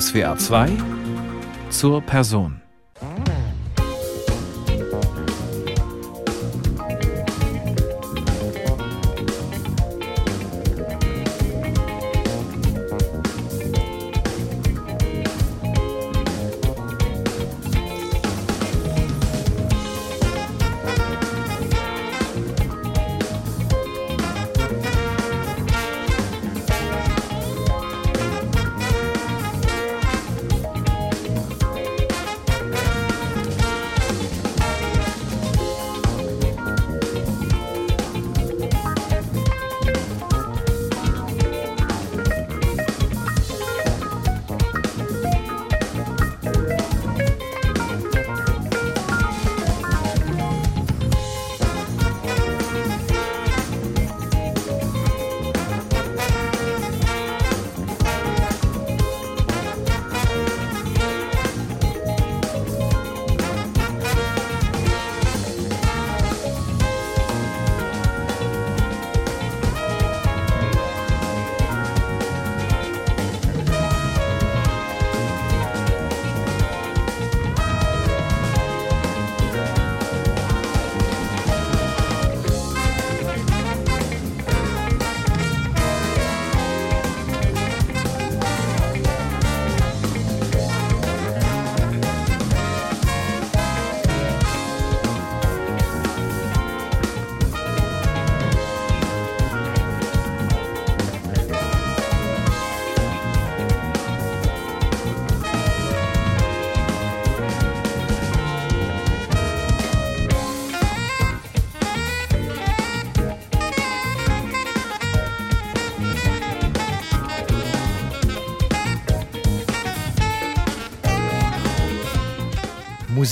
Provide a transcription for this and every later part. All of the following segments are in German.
SWA 2 zur Person.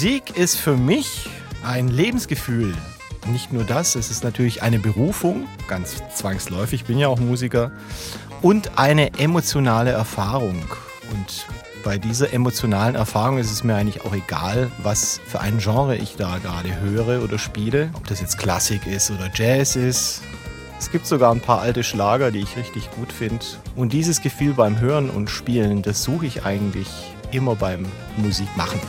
Musik ist für mich ein Lebensgefühl. Nicht nur das, es ist natürlich eine Berufung, ganz zwangsläufig, ich bin ja auch Musiker, und eine emotionale Erfahrung. Und bei dieser emotionalen Erfahrung ist es mir eigentlich auch egal, was für ein Genre ich da gerade höre oder spiele. Ob das jetzt Klassik ist oder Jazz ist. Es gibt sogar ein paar alte Schlager, die ich richtig gut finde. Und dieses Gefühl beim Hören und Spielen, das suche ich eigentlich immer beim Musikmachen.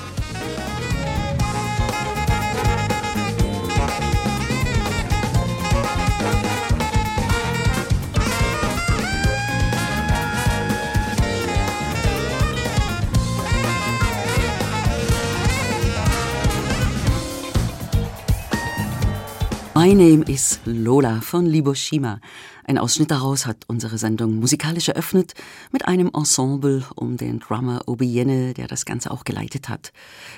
Name is Lola von Liboshima. Ein Ausschnitt daraus hat unsere Sendung musikalisch eröffnet mit einem Ensemble um den Drummer Obiene, der das Ganze auch geleitet hat.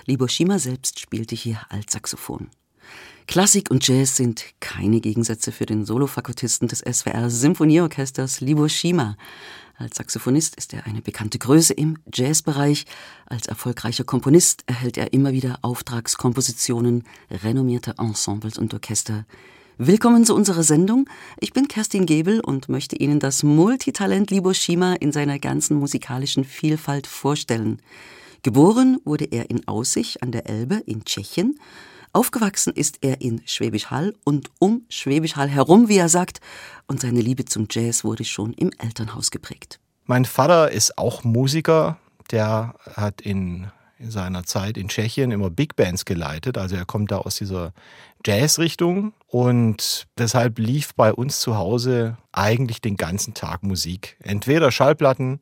Liboshima selbst spielte hier als Saxophon. Klassik und Jazz sind keine Gegensätze für den Solofakultisten des SWR Symphonieorchesters Liboshima. Als Saxophonist ist er eine bekannte Größe im Jazzbereich. Als erfolgreicher Komponist erhält er immer wieder Auftragskompositionen renommierter Ensembles und Orchester. Willkommen zu unserer Sendung. Ich bin Kerstin Gebel und möchte Ihnen das Multitalent Liboshima in seiner ganzen musikalischen Vielfalt vorstellen. Geboren wurde er in Aussich an der Elbe in Tschechien. Aufgewachsen ist er in Schwäbisch Hall und um Schwäbisch Hall herum, wie er sagt, und seine Liebe zum Jazz wurde schon im Elternhaus geprägt. Mein Vater ist auch Musiker, der hat in, in seiner Zeit in Tschechien immer Big Bands geleitet, also er kommt da aus dieser Jazz-Richtung und deshalb lief bei uns zu Hause eigentlich den ganzen Tag Musik. Entweder Schallplatten,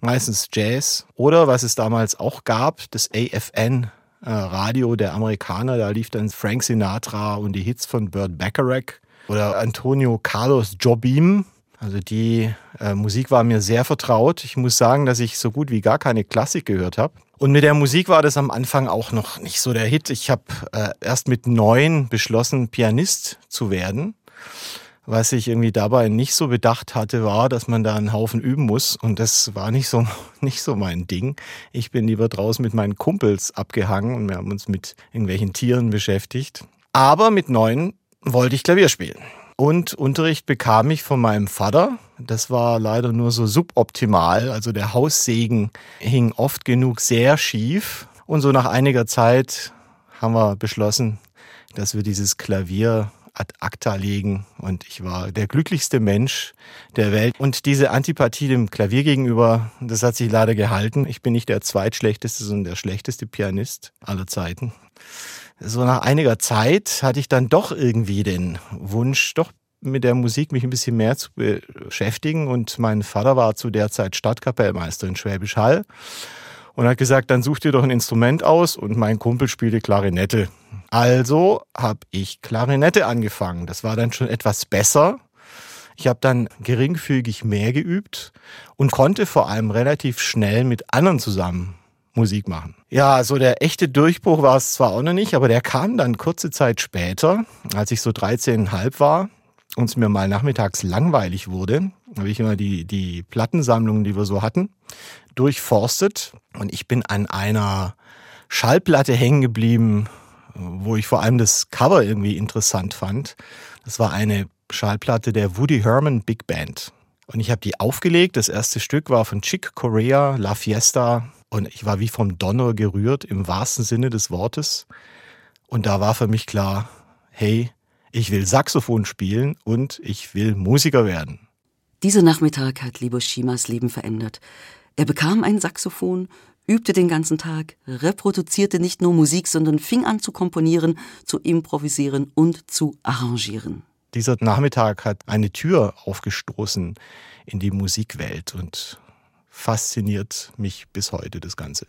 meistens Jazz oder was es damals auch gab, das AFN äh, Radio der Amerikaner. Da lief dann Frank Sinatra und die Hits von Burt Bacharach oder Antonio Carlos Jobim. Also die äh, Musik war mir sehr vertraut. Ich muss sagen, dass ich so gut wie gar keine Klassik gehört habe. Und mit der Musik war das am Anfang auch noch nicht so der Hit. Ich habe äh, erst mit neun beschlossen, Pianist zu werden. Was ich irgendwie dabei nicht so bedacht hatte, war, dass man da einen Haufen üben muss. Und das war nicht so, nicht so mein Ding. Ich bin lieber draußen mit meinen Kumpels abgehangen und wir haben uns mit irgendwelchen Tieren beschäftigt. Aber mit neun wollte ich Klavier spielen. Und Unterricht bekam ich von meinem Vater. Das war leider nur so suboptimal. Also der Haussegen hing oft genug sehr schief. Und so nach einiger Zeit haben wir beschlossen, dass wir dieses Klavier ad acta legen und ich war der glücklichste Mensch der Welt. Und diese Antipathie dem Klavier gegenüber, das hat sich leider gehalten. Ich bin nicht der zweitschlechteste, sondern der schlechteste Pianist aller Zeiten. So nach einiger Zeit hatte ich dann doch irgendwie den Wunsch, doch mit der Musik mich ein bisschen mehr zu beschäftigen. Und mein Vater war zu der Zeit Stadtkapellmeister in Schwäbisch Hall und hat gesagt, dann such dir doch ein Instrument aus und mein Kumpel spielte Klarinette. Also habe ich Klarinette angefangen. Das war dann schon etwas besser. Ich habe dann geringfügig mehr geübt und konnte vor allem relativ schnell mit anderen zusammen Musik machen. Ja, so der echte Durchbruch war es zwar auch noch nicht, aber der kam dann kurze Zeit später, als ich so 13,5 war und es mir mal nachmittags langweilig wurde, habe ich immer die, die Plattensammlungen, die wir so hatten, durchforstet und ich bin an einer Schallplatte hängen geblieben, wo ich vor allem das Cover irgendwie interessant fand. Das war eine Schallplatte der Woody Herman Big Band. Und ich habe die aufgelegt. Das erste Stück war von Chick Corea, La Fiesta. Und ich war wie vom Donner gerührt, im wahrsten Sinne des Wortes. Und da war für mich klar, hey, ich will Saxophon spielen und ich will Musiker werden. Dieser Nachmittag hat Liboshimas Leben verändert. Er bekam ein Saxophon, übte den ganzen Tag, reproduzierte nicht nur Musik, sondern fing an zu komponieren, zu improvisieren und zu arrangieren. Dieser Nachmittag hat eine Tür aufgestoßen in die Musikwelt und fasziniert mich bis heute das Ganze.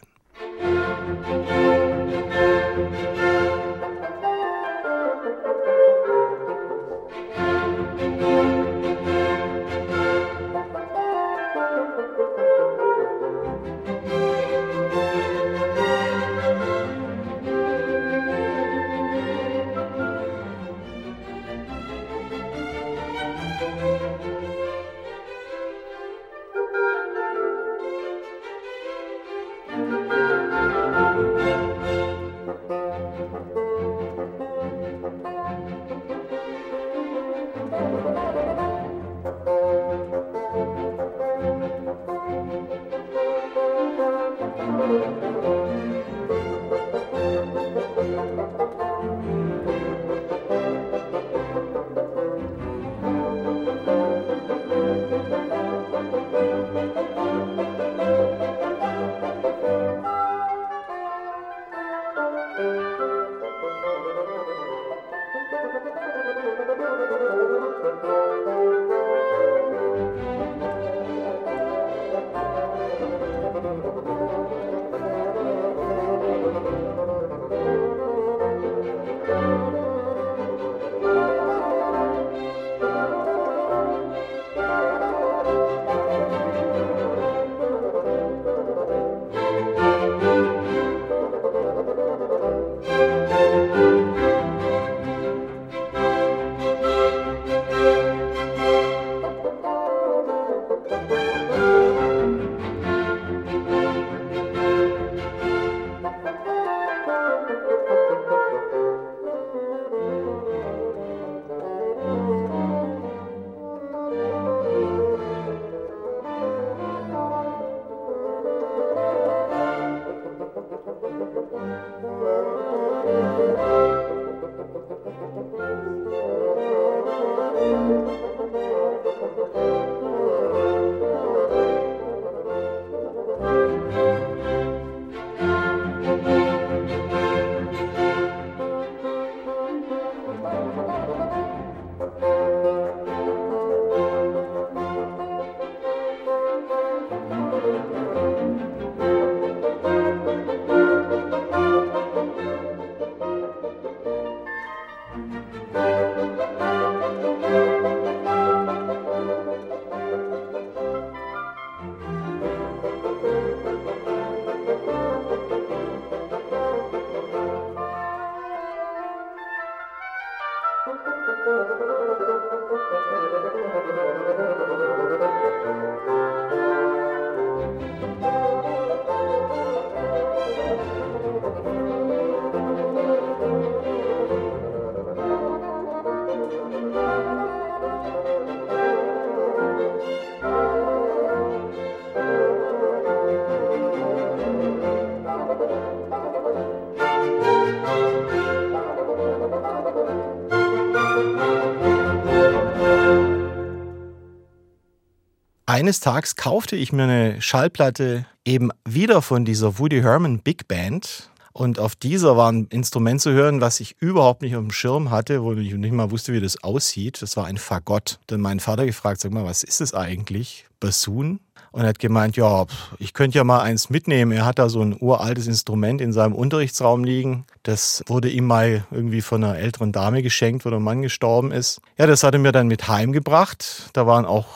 Eines Tages kaufte ich mir eine Schallplatte eben wieder von dieser Woody Herman Big Band. Und auf dieser war ein Instrument zu hören, was ich überhaupt nicht auf dem Schirm hatte, wo ich nicht mal wusste, wie das aussieht. Das war ein Fagott. Dann mein Vater gefragt, sag mal, was ist das eigentlich? Bassoon? Und er hat gemeint, ja, ich könnte ja mal eins mitnehmen. Er hat da so ein uraltes Instrument in seinem Unterrichtsraum liegen. Das wurde ihm mal irgendwie von einer älteren Dame geschenkt, wo der Mann gestorben ist. Ja, das hat er mir dann mit heimgebracht. Da waren auch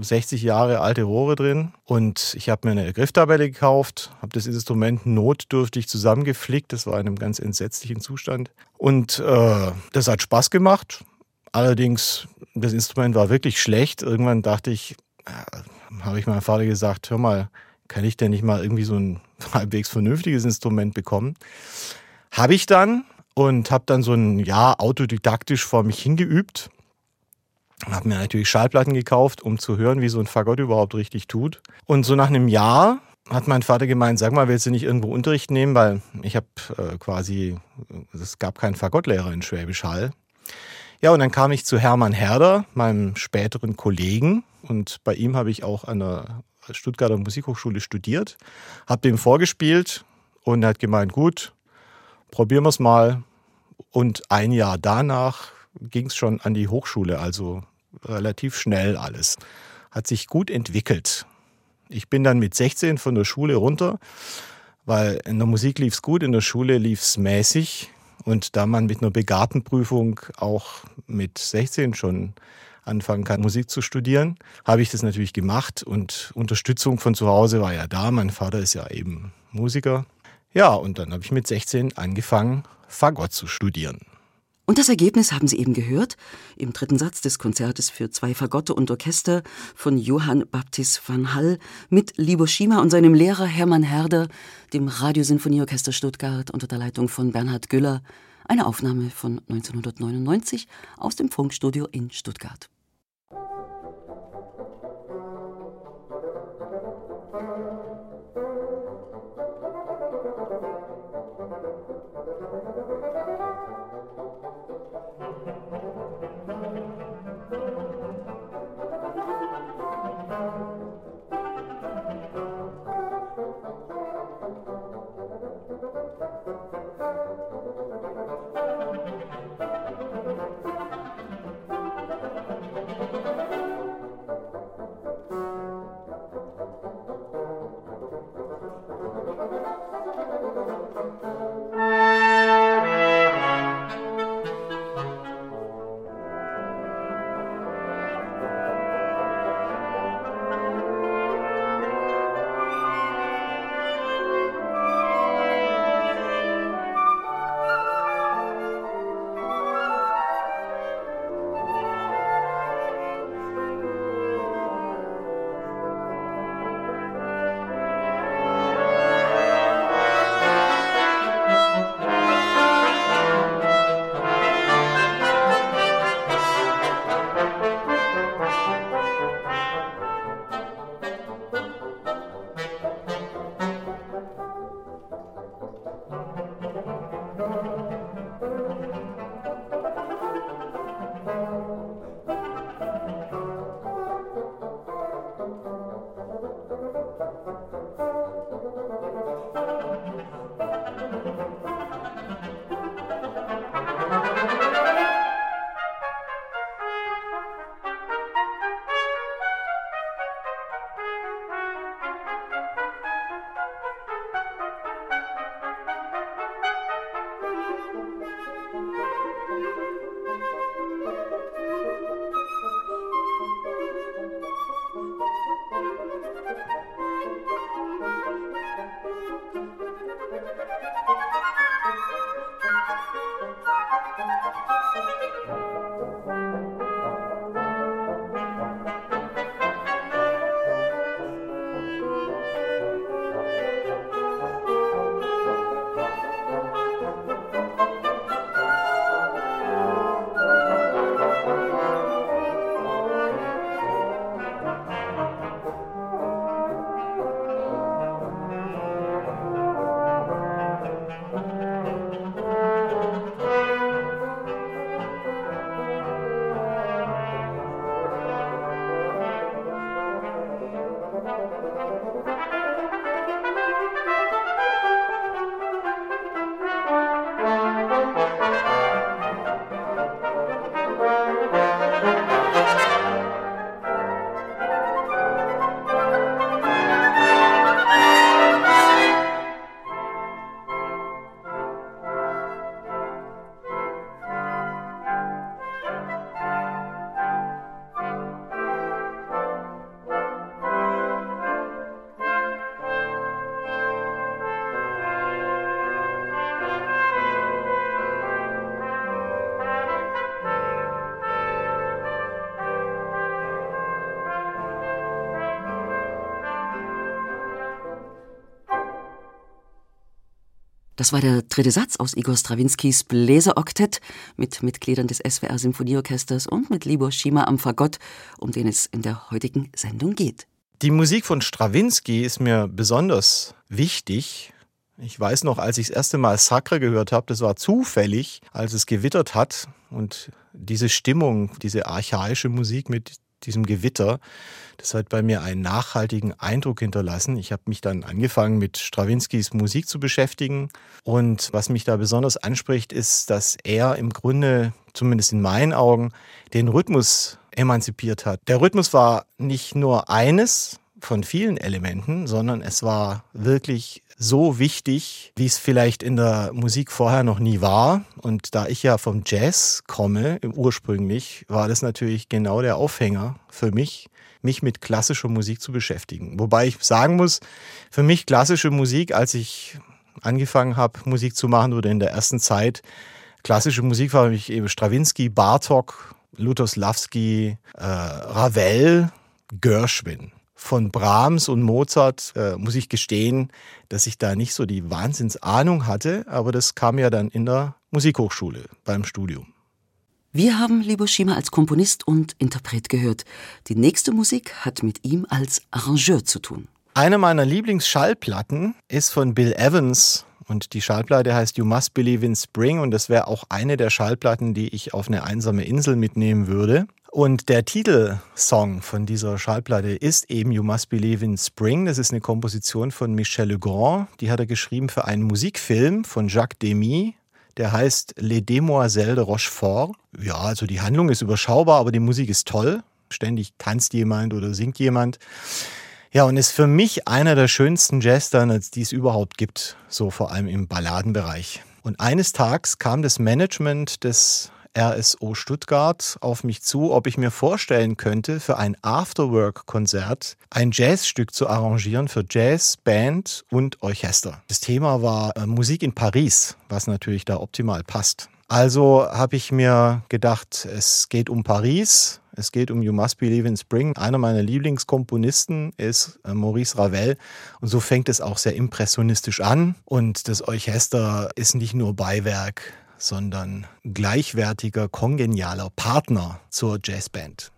60 Jahre alte Rohre drin und ich habe mir eine Grifftabelle gekauft, habe das Instrument notdürftig zusammengeflickt, das war in einem ganz entsetzlichen Zustand und äh, das hat Spaß gemacht. Allerdings, das Instrument war wirklich schlecht. Irgendwann dachte ich, äh, habe ich meinem Vater gesagt, hör mal, kann ich denn nicht mal irgendwie so ein halbwegs vernünftiges Instrument bekommen? Habe ich dann und habe dann so ein Jahr autodidaktisch vor mich hingeübt habe mir natürlich Schallplatten gekauft, um zu hören, wie so ein Fagott überhaupt richtig tut. Und so nach einem Jahr hat mein Vater gemeint, sag mal, willst du nicht irgendwo Unterricht nehmen? Weil ich habe äh, quasi, es gab keinen Fagottlehrer in Schwäbisch Hall. Ja, und dann kam ich zu Hermann Herder, meinem späteren Kollegen. Und bei ihm habe ich auch an der Stuttgarter Musikhochschule studiert, habe dem vorgespielt und er hat gemeint, gut, probieren wir es mal. Und ein Jahr danach ging es schon an die Hochschule, also relativ schnell alles. Hat sich gut entwickelt. Ich bin dann mit 16 von der Schule runter, weil in der Musik lief es gut, in der Schule lief es mäßig. Und da man mit einer Begabtenprüfung auch mit 16 schon anfangen kann, Musik zu studieren, habe ich das natürlich gemacht. Und Unterstützung von zu Hause war ja da. Mein Vater ist ja eben Musiker. Ja, und dann habe ich mit 16 angefangen, Fagott zu studieren. Und das Ergebnis haben Sie eben gehört im dritten Satz des Konzertes für zwei Fagotte und Orchester von Johann Baptist van Hall mit Libo Schima und seinem Lehrer Hermann Herder, dem Radiosinfonieorchester Stuttgart unter der Leitung von Bernhard Güller. Eine Aufnahme von 1999 aus dem Funkstudio in Stuttgart. Das war der dritte Satz aus Igor Strawinskys Bläseroktett mit Mitgliedern des SWR Symphonieorchesters und mit Libor Schima am Fagott, um den es in der heutigen Sendung geht. Die Musik von Strawinski ist mir besonders wichtig. Ich weiß noch, als ich das erste Mal Sacre gehört habe, das war zufällig, als es gewittert hat und diese Stimmung, diese archaische Musik mit diesem Gewitter, das hat bei mir einen nachhaltigen Eindruck hinterlassen. Ich habe mich dann angefangen, mit Strawinskys Musik zu beschäftigen. Und was mich da besonders anspricht, ist, dass er im Grunde, zumindest in meinen Augen, den Rhythmus emanzipiert hat. Der Rhythmus war nicht nur eines von vielen Elementen, sondern es war wirklich so wichtig, wie es vielleicht in der Musik vorher noch nie war. Und da ich ja vom Jazz komme, ursprünglich, war das natürlich genau der Aufhänger für mich, mich mit klassischer Musik zu beschäftigen. Wobei ich sagen muss, für mich klassische Musik, als ich angefangen habe, Musik zu machen oder in der ersten Zeit, klassische Musik war für mich eben Stravinsky, Bartok, Lutoslawski, äh, Ravel, Gershwin von Brahms und Mozart äh, muss ich gestehen, dass ich da nicht so die Wahnsinnsahnung hatte, aber das kam ja dann in der Musikhochschule beim Studium. Wir haben Liboshima als Komponist und Interpret gehört. Die nächste Musik hat mit ihm als Arrangeur zu tun. Eine meiner Lieblingsschallplatten ist von Bill Evans und die Schallplatte heißt You Must Believe in Spring und das wäre auch eine der Schallplatten, die ich auf eine einsame Insel mitnehmen würde. Und der Titelsong von dieser Schallplatte ist eben You Must Believe in Spring. Das ist eine Komposition von Michel Legrand. Die hat er geschrieben für einen Musikfilm von Jacques Demy. Der heißt Les Demoiselles de Rochefort. Ja, also die Handlung ist überschaubar, aber die Musik ist toll. Ständig tanzt jemand oder singt jemand. Ja, und ist für mich einer der schönsten Jazz-Standards, die es überhaupt gibt, so vor allem im Balladenbereich. Und eines Tages kam das Management des RSO Stuttgart auf mich zu, ob ich mir vorstellen könnte, für ein Afterwork-Konzert ein Jazzstück zu arrangieren für Jazz, Band und Orchester. Das Thema war äh, Musik in Paris, was natürlich da optimal passt. Also habe ich mir gedacht, es geht um Paris, es geht um You Must Believe in Spring. Einer meiner Lieblingskomponisten ist äh, Maurice Ravel und so fängt es auch sehr impressionistisch an und das Orchester ist nicht nur Beiwerk sondern gleichwertiger, kongenialer Partner zur Jazzband.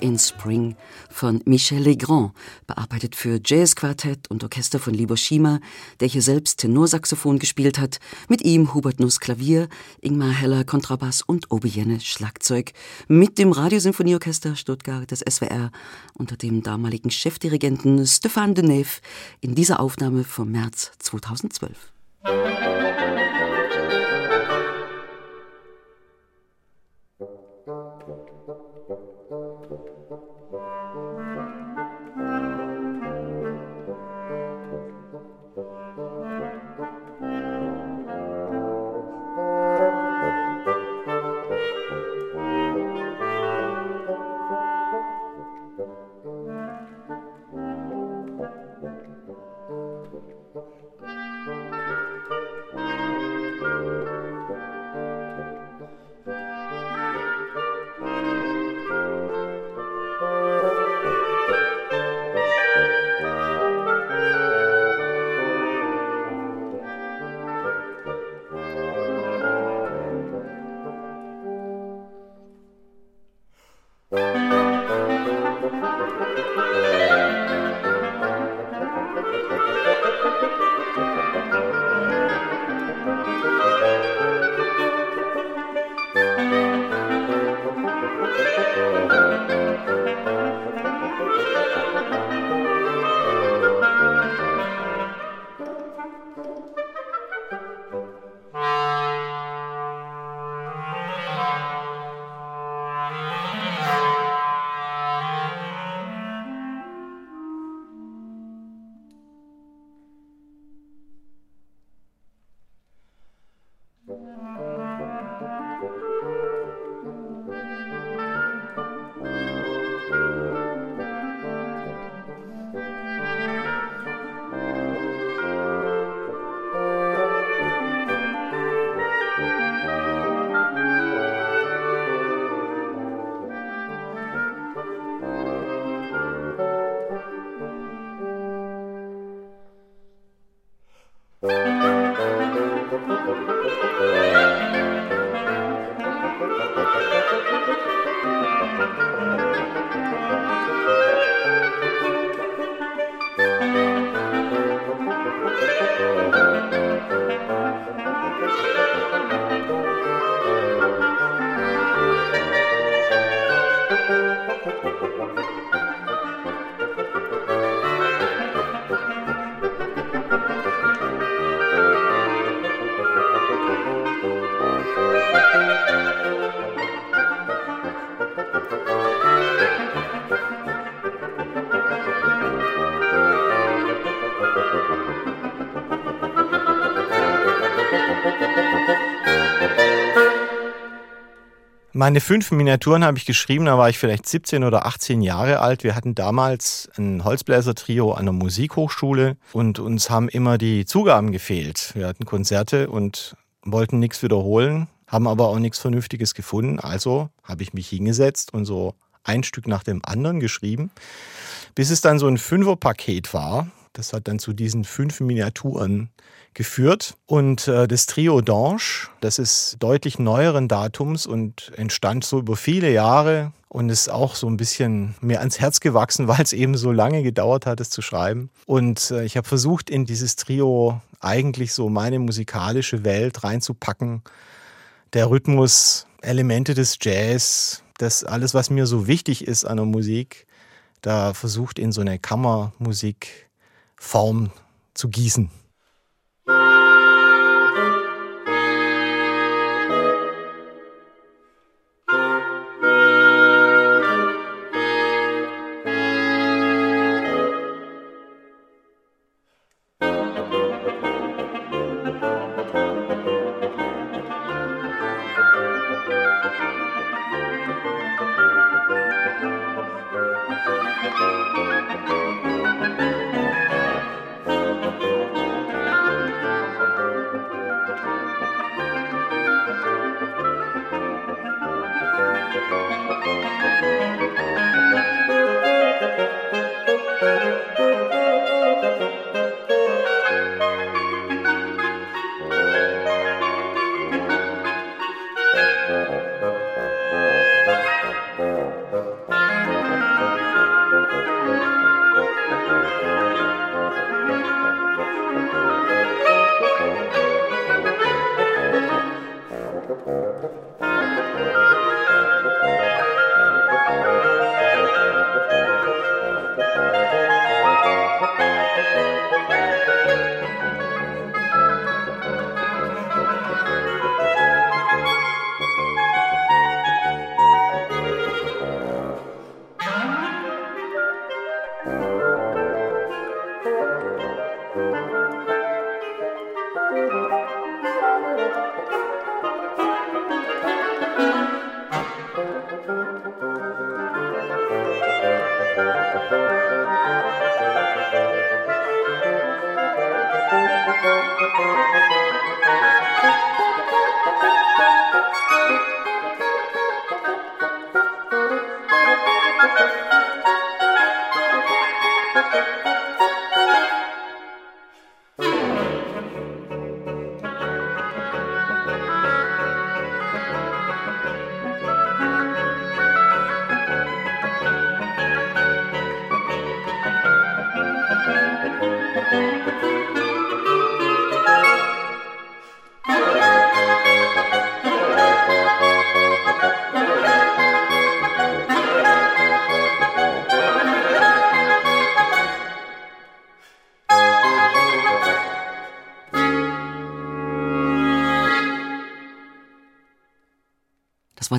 In Spring von Michel Legrand, bearbeitet für Jazzquartett und Orchester von Libor Schima, der hier selbst Tenorsaxophon gespielt hat, mit ihm Hubert Nuss Klavier, Ingmar Heller Kontrabass und Obiene Schlagzeug, mit dem Radiosinfonieorchester Stuttgart des SWR unter dem damaligen Chefdirigenten Stéphane Deneuve in dieser Aufnahme vom März 2012. Meine fünf Miniaturen habe ich geschrieben, da war ich vielleicht 17 oder 18 Jahre alt. Wir hatten damals ein Holzbläser-Trio an der Musikhochschule und uns haben immer die Zugaben gefehlt. Wir hatten Konzerte und wollten nichts wiederholen, haben aber auch nichts Vernünftiges gefunden. Also habe ich mich hingesetzt und so ein Stück nach dem anderen geschrieben, bis es dann so ein Fünferpaket war. Das hat dann zu diesen fünf Miniaturen geführt. Und äh, das Trio d'Ange, das ist deutlich neueren Datums und entstand so über viele Jahre und ist auch so ein bisschen mir ans Herz gewachsen, weil es eben so lange gedauert hat, es zu schreiben. Und äh, ich habe versucht, in dieses Trio eigentlich so meine musikalische Welt reinzupacken. Der Rhythmus, Elemente des Jazz, das alles, was mir so wichtig ist an der Musik, da versucht in so eine Kammermusikform zu gießen.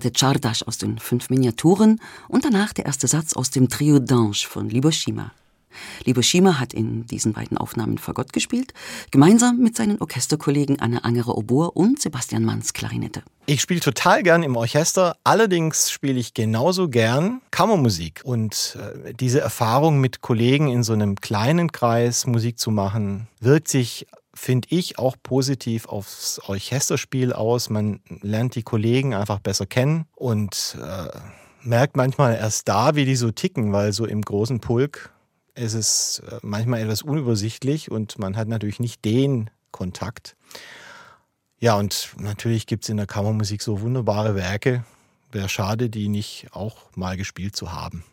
Der Czardasch aus den fünf Miniaturen und danach der erste Satz aus dem Trio d'Ange von Liboshima. Liboshima hat in diesen beiden Aufnahmen Fagott gespielt, gemeinsam mit seinen Orchesterkollegen Anne Angerer Oboe und Sebastian Manns Klarinette. Ich spiele total gern im Orchester, allerdings spiele ich genauso gern Kammermusik. Und äh, diese Erfahrung mit Kollegen in so einem kleinen Kreis Musik zu machen, wirkt sich finde ich, auch positiv aufs Orchesterspiel aus. Man lernt die Kollegen einfach besser kennen und äh, merkt manchmal erst da, wie die so ticken, weil so im großen Pulk ist es äh, manchmal etwas unübersichtlich und man hat natürlich nicht den Kontakt. Ja, und natürlich gibt es in der Kammermusik so wunderbare Werke. Wäre schade, die nicht auch mal gespielt zu haben.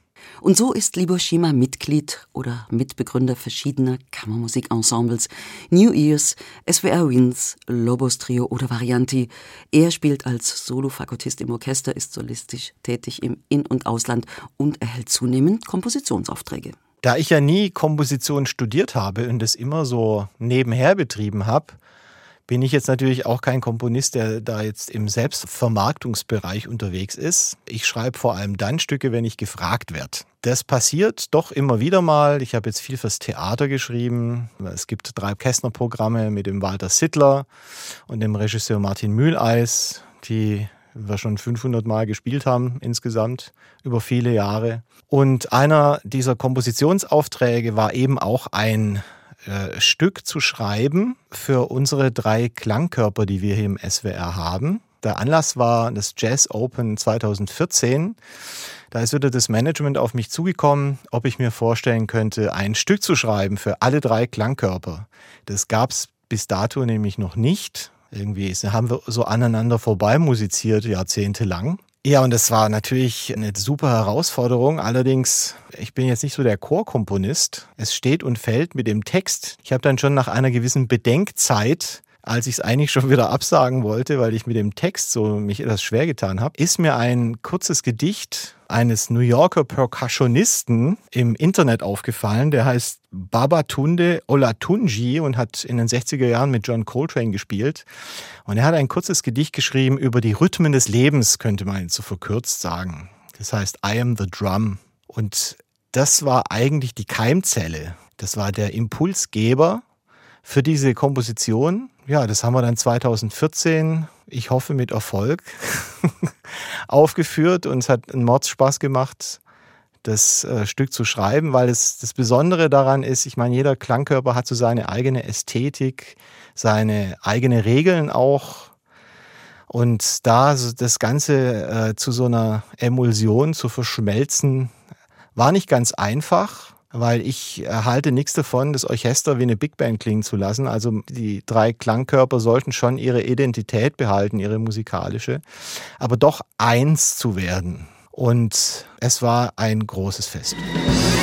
Und so ist Liboshima Mitglied oder Mitbegründer verschiedener Kammermusikensembles, New Ears, SWR Winds, Lobos Trio oder Varianti. Er spielt als Solofagottist im Orchester, ist solistisch tätig im In- und Ausland und erhält zunehmend Kompositionsaufträge. Da ich ja nie Komposition studiert habe und es immer so nebenher betrieben habe, bin ich jetzt natürlich auch kein Komponist, der da jetzt im Selbstvermarktungsbereich unterwegs ist. Ich schreibe vor allem dann Stücke, wenn ich gefragt werde. Das passiert doch immer wieder mal. Ich habe jetzt viel fürs Theater geschrieben. Es gibt drei Kästner-Programme mit dem Walter Sittler und dem Regisseur Martin Mühleis, die wir schon 500 Mal gespielt haben insgesamt über viele Jahre. Und einer dieser Kompositionsaufträge war eben auch ein äh, Stück zu schreiben für unsere drei Klangkörper, die wir hier im SWR haben. Der Anlass war das Jazz Open 2014. Da ist wieder das Management auf mich zugekommen, ob ich mir vorstellen könnte, ein Stück zu schreiben für alle drei Klangkörper. Das gab es bis dato nämlich noch nicht. Irgendwie haben wir so aneinander vorbei musiziert, jahrzehntelang. Ja, und das war natürlich eine super Herausforderung. Allerdings, ich bin jetzt nicht so der Chorkomponist. Es steht und fällt mit dem Text. Ich habe dann schon nach einer gewissen Bedenkzeit als ich es eigentlich schon wieder absagen wollte, weil ich mit dem Text so mich etwas schwer getan habe, ist mir ein kurzes Gedicht eines New Yorker Percussionisten im Internet aufgefallen. Der heißt Babatunde Olatunji und hat in den 60er Jahren mit John Coltrane gespielt. Und er hat ein kurzes Gedicht geschrieben über die Rhythmen des Lebens, könnte man so verkürzt sagen. Das heißt I am the drum. Und das war eigentlich die Keimzelle. Das war der Impulsgeber für diese Komposition. Ja, das haben wir dann 2014, ich hoffe mit Erfolg, aufgeführt und es hat einen Mordspaß gemacht, das äh, Stück zu schreiben, weil es das Besondere daran ist, ich meine, jeder Klangkörper hat so seine eigene Ästhetik, seine eigene Regeln auch. Und da das Ganze äh, zu so einer Emulsion zu verschmelzen, war nicht ganz einfach weil ich halte nichts davon, das Orchester wie eine Big Band klingen zu lassen. Also die drei Klangkörper sollten schon ihre Identität behalten, ihre musikalische, aber doch eins zu werden. Und es war ein großes Fest. Ein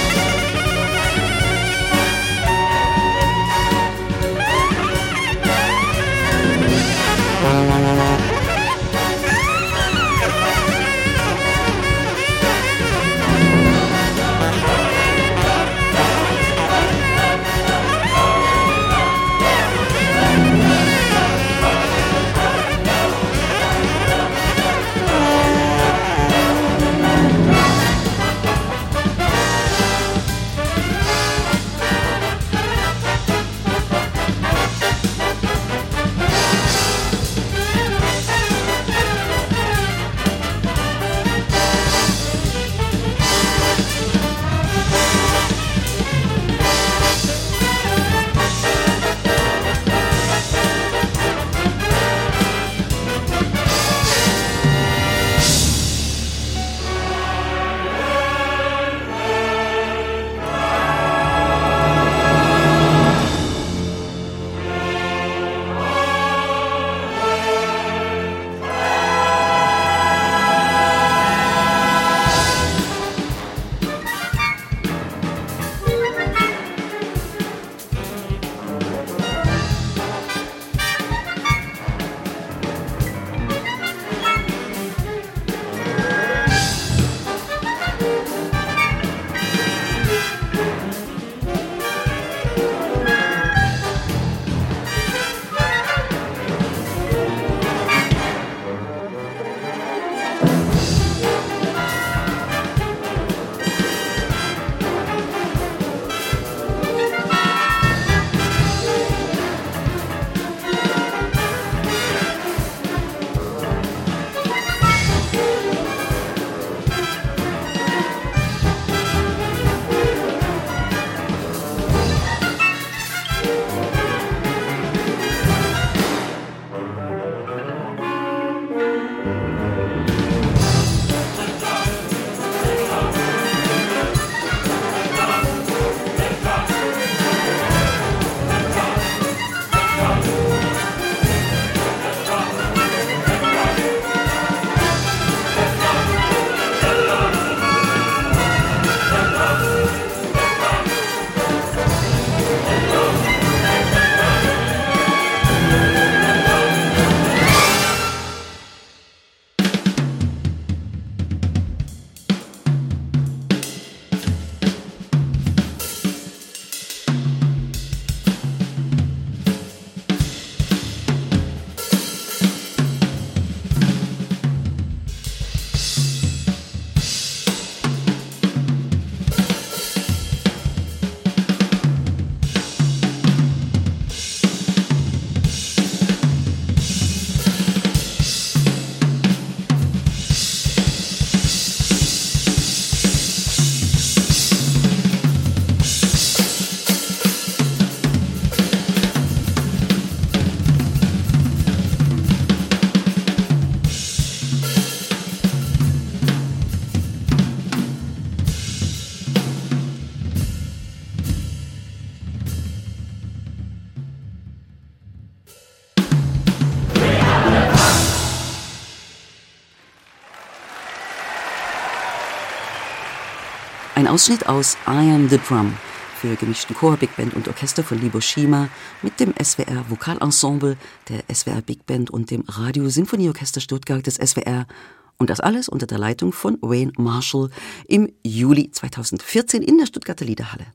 Ausschnitt aus I Am the Drum für gemischten Chor, Big Band und Orchester von Libo Shima mit dem SWR Vokalensemble, der SWR Big Band und dem Radio Sinfonieorchester Stuttgart des SWR und das alles unter der Leitung von Wayne Marshall im Juli 2014 in der Stuttgarter Liederhalle.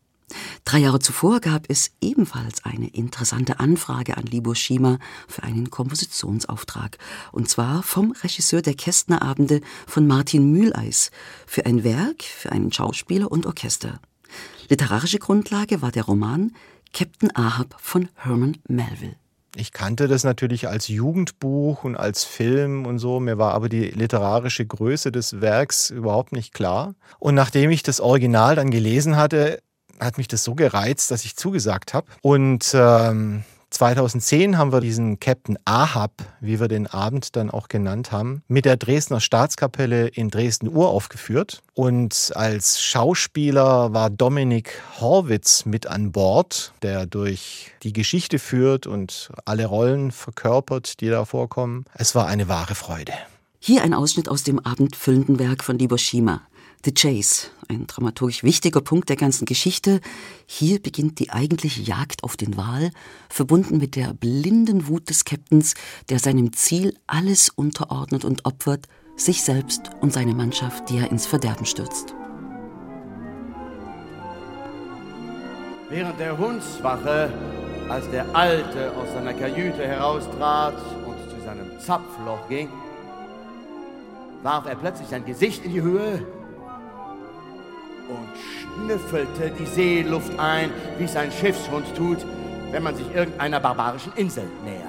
Drei Jahre zuvor gab es ebenfalls eine interessante Anfrage an Libor Schima für einen Kompositionsauftrag. Und zwar vom Regisseur der Kästnerabende von Martin Mühleis für ein Werk für einen Schauspieler und Orchester. Literarische Grundlage war der Roman Captain Ahab von Herman Melville. Ich kannte das natürlich als Jugendbuch und als Film und so. Mir war aber die literarische Größe des Werks überhaupt nicht klar. Und nachdem ich das Original dann gelesen hatte, hat mich das so gereizt, dass ich zugesagt habe. Und ähm, 2010 haben wir diesen Captain Ahab, wie wir den Abend dann auch genannt haben, mit der Dresdner Staatskapelle in Dresden uraufgeführt. Und als Schauspieler war Dominik Horwitz mit an Bord, der durch die Geschichte führt und alle Rollen verkörpert, die da vorkommen. Es war eine wahre Freude. Hier ein Ausschnitt aus dem abendfüllenden Werk von Liboshima. The Chase, ein dramaturgisch wichtiger Punkt der ganzen Geschichte. Hier beginnt die eigentliche Jagd auf den Wal, verbunden mit der blinden Wut des Captains, der seinem Ziel alles unterordnet und opfert, sich selbst und seine Mannschaft, die er ins Verderben stürzt. Während der Hundswache, als der Alte aus seiner Kajüte heraustrat und zu seinem Zapfloch ging, warf er plötzlich sein Gesicht in die Höhe und schnüffelte die Seeluft ein, wie es ein Schiffshund tut, wenn man sich irgendeiner barbarischen Insel nähert.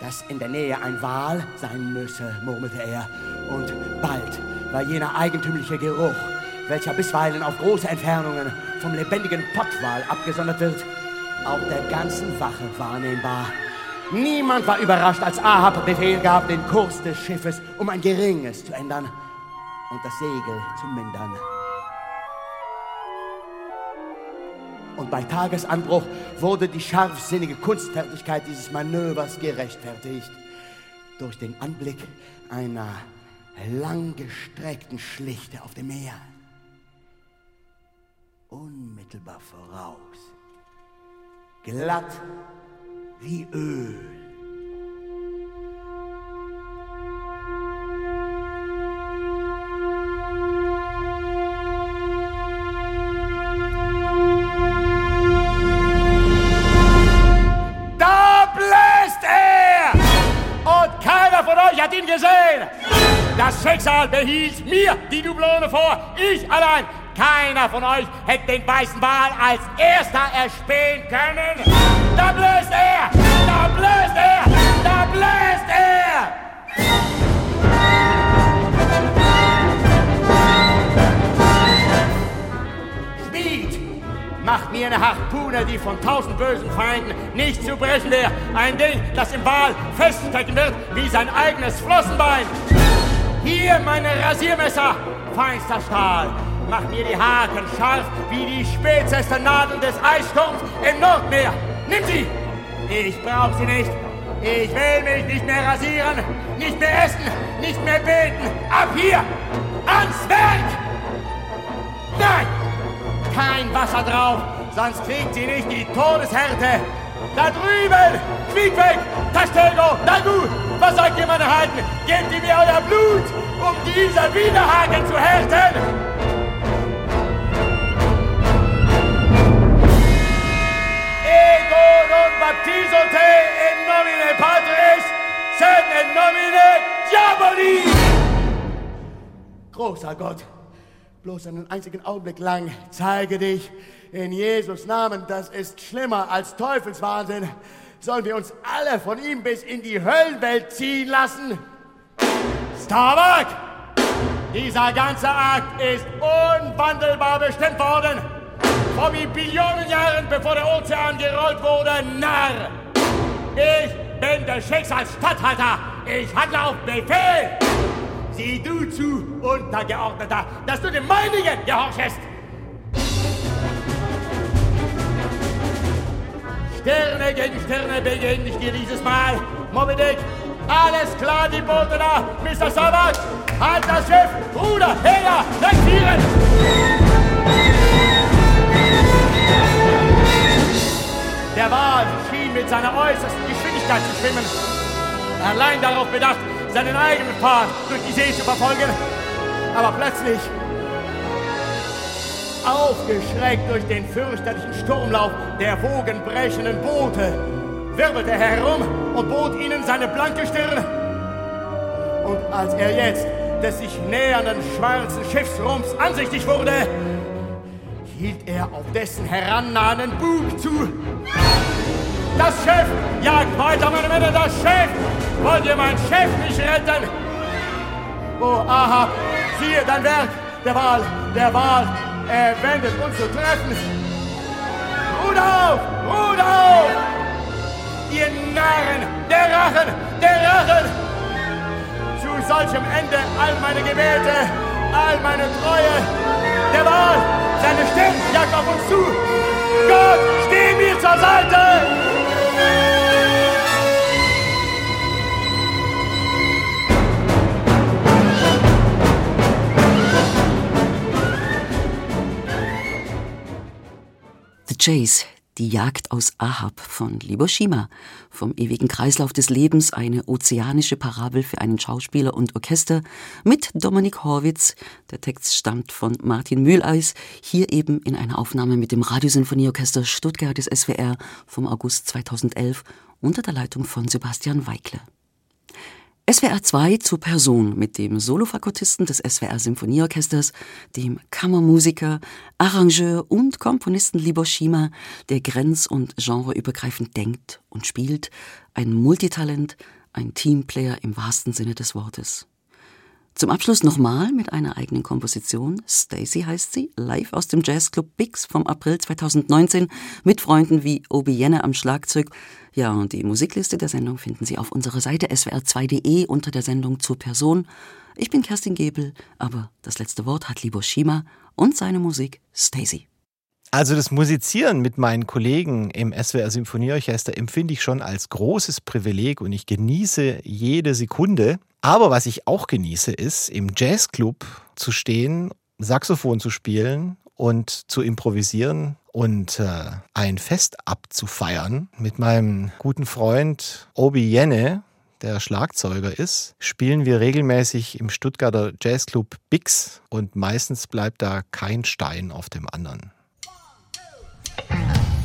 Dass in der Nähe ein Wal sein müsse, murmelte er, und bald war jener eigentümliche Geruch, welcher bisweilen auf große Entfernungen vom lebendigen Pottwal abgesondert wird, auch der ganzen Wache wahrnehmbar. Niemand war überrascht, als Ahab Befehl gab, den Kurs des Schiffes um ein geringes zu ändern und das Segel zu mindern. Und bei Tagesanbruch wurde die scharfsinnige Kunstfertigkeit dieses Manövers gerechtfertigt durch den Anblick einer langgestreckten Schlichte auf dem Meer. Unmittelbar voraus, glatt wie Öl Schicksal behielt mir die Dublone vor. Ich allein. Keiner von euch hätte den weißen Wal als erster erspähen können. Da bläst er! Da bläst er! Da bläst er! Speed macht mir eine Harpune, die von tausend bösen Feinden nicht zu brechen wäre. Ein Ding, das im Wal feststecken wird wie sein eigenes Flossenbein. Hier meine Rasiermesser, feinster Stahl. Mach mir die Haken scharf wie die spitzesten Nadeln des Eissturms im Nordmeer. Nimm sie! Ich brauch sie nicht. Ich will mich nicht mehr rasieren, nicht mehr essen, nicht mehr beten. Ab hier! Ans Werk! Nein! Kein Wasser drauf, sonst kriegt sie nicht die Todeshärte. Da drüben! Flieg weg! Tastego! Was sagt ihr, meine Heiden? Gebt ihr mir euer Blut, um dieser Widerhaken zu härten! Ego non baptizo te in nomine Patris, sed in nomine Diaboli! Großer Gott, bloß einen einzigen Augenblick lang zeige dich in Jesus Namen, das ist schlimmer als Teufelswahnsinn. Sollen wir uns alle von ihm bis in die Höllenwelt ziehen lassen? Starbuck! Dieser ganze Akt ist unwandelbar bestimmt worden. Vor wie Billionen Jahren, bevor der Ozean gerollt wurde, Narr! Ich bin der Schicksalsstatthalter. Ich handle auf Befehl. Sieh du zu, Untergeordneter, dass du dem meinigen gehorchest. Sterne gegen Sterne begegne ich dir dieses Mal. Moby Dick, Alles klar, die Boote da. Mr. Sabbat, halt das Schiff. Ruder, her, regieren. Der Wal schien mit seiner äußersten Geschwindigkeit zu schwimmen. Allein darauf bedacht, seinen eigenen Pfad durch die See zu verfolgen. Aber plötzlich, aufgeschreckt durch den fürchterlichen Sturmlauf der wogenbrechenden Boote, wirbelte er herum und bot ihnen seine blanke Stirn. Und als er jetzt des sich nähernden schwarzen Schiffsrumpfs ansichtig wurde, hielt er auf dessen herannahenden Bug zu. Das Schiff! Jagt weiter, meine Männer, das Schiff! Wollt ihr mein Schiff nicht retten? Oh, Ahab, siehe dein Werk, der Wal, der Wal, er wendet uns zu treffen. Ruht auf, ruht auf! Ihr Narren, der Rachen, der Rachen! Zu solchem Ende all meine Gebete, all meine Treue, der Wal, seine Stimme jagt auf uns zu. Gott, steh mir zur Seite! Chase, die Jagd aus Ahab von Liboshima, vom ewigen Kreislauf des Lebens eine ozeanische Parabel für einen Schauspieler und Orchester mit Dominik Horwitz. Der Text stammt von Martin Mühleis, hier eben in einer Aufnahme mit dem Radiosinfonieorchester Stuttgart des SWR vom August 2011 unter der Leitung von Sebastian Weikle. SWR 2 zur Person mit dem Solofagottisten des SWR Symphonieorchesters, dem Kammermusiker, Arrangeur und Komponisten Libor Schima, der grenz- und genreübergreifend denkt und spielt, ein Multitalent, ein Teamplayer im wahrsten Sinne des Wortes. Zum Abschluss nochmal mit einer eigenen Komposition. Stacy heißt sie, live aus dem Jazzclub Bix vom April 2019 mit Freunden wie Obi Jenne am Schlagzeug. Ja, und die Musikliste der Sendung finden Sie auf unserer Seite swr2.de unter der Sendung zur Person. Ich bin Kerstin Gebel, aber das letzte Wort hat Libor Schima und seine Musik Stacy. Also das Musizieren mit meinen Kollegen im SWR Symphonieorchester empfinde ich schon als großes Privileg und ich genieße jede Sekunde. Aber was ich auch genieße, ist, im Jazzclub zu stehen, Saxophon zu spielen und zu improvisieren und äh, ein Fest abzufeiern mit meinem guten Freund Obi Jenne, der Schlagzeuger ist, spielen wir regelmäßig im Stuttgarter Jazzclub Bix und meistens bleibt da kein Stein auf dem anderen. One, two.